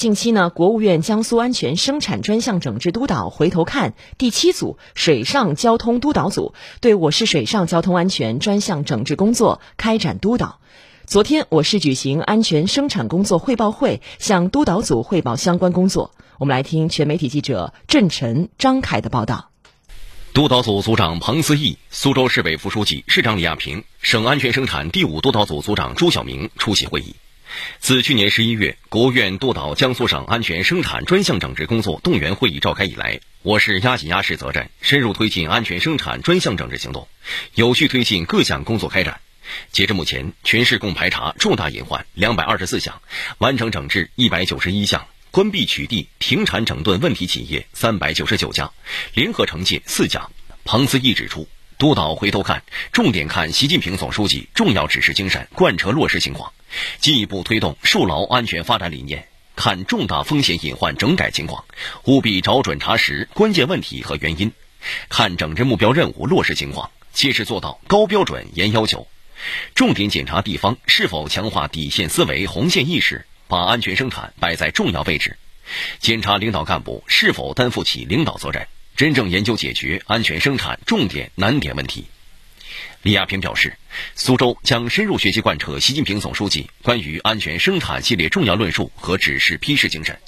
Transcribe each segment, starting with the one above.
近期呢，国务院江苏安全生产专项整治督导回头看第七组水上交通督导组对我市水上交通安全专项整治工作开展督导。昨天，我市举行安全生产工作汇报会，向督导组汇报相关工作。我们来听全媒体记者郑晨、张凯的报道。督导组组长彭思义、苏州市委副书记、市长李亚平、省安全生产第五督导组组长朱晓明出席会议。自去年十一月国务院督导江苏省安全生产专项整治工作动员会议召开以来，我市压紧压实责任，深入推进安全生产专项整治行动，有序推进各项工作开展。截至目前，全市共排查重大隐患两百二十四项，完成整治一百九十一项，关闭取缔、停产整顿问题企业三百九十九家，联合惩戒四家。彭思义指出，督导回头看，重点看习近平总书记重要指示精神贯彻落实情况。进一步推动树牢安全发展理念，看重大风险隐患整改情况，务必找准查实关键问题和原因；看整治目标任务落实情况，切实做到高标准严要求。重点检查地方是否强化底线思维、红线意识，把安全生产摆在重要位置；检查领导干部是否担负起领导责任，真正研究解决安全生产重点难点问题。李亚平表示，苏州将深入学习贯彻习近平总书记关于安全生产系列重要论述和指示批示精神，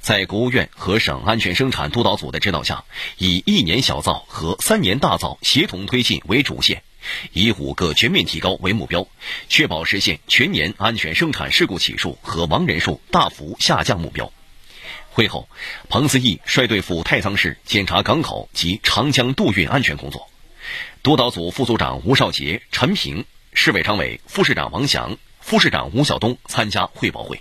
在国务院和省安全生产督导组的指导下，以一年小造和三年大造协同推进为主线，以五个全面提高为目标，确保实现全年安全生产事故起数和亡人数大幅下降目标。会后，彭思义率队赴太仓市检查港口及长江渡运安全工作。督导组副组长吴少杰、陈平，市委常委、副市长王翔、副市长吴晓东参加汇报会。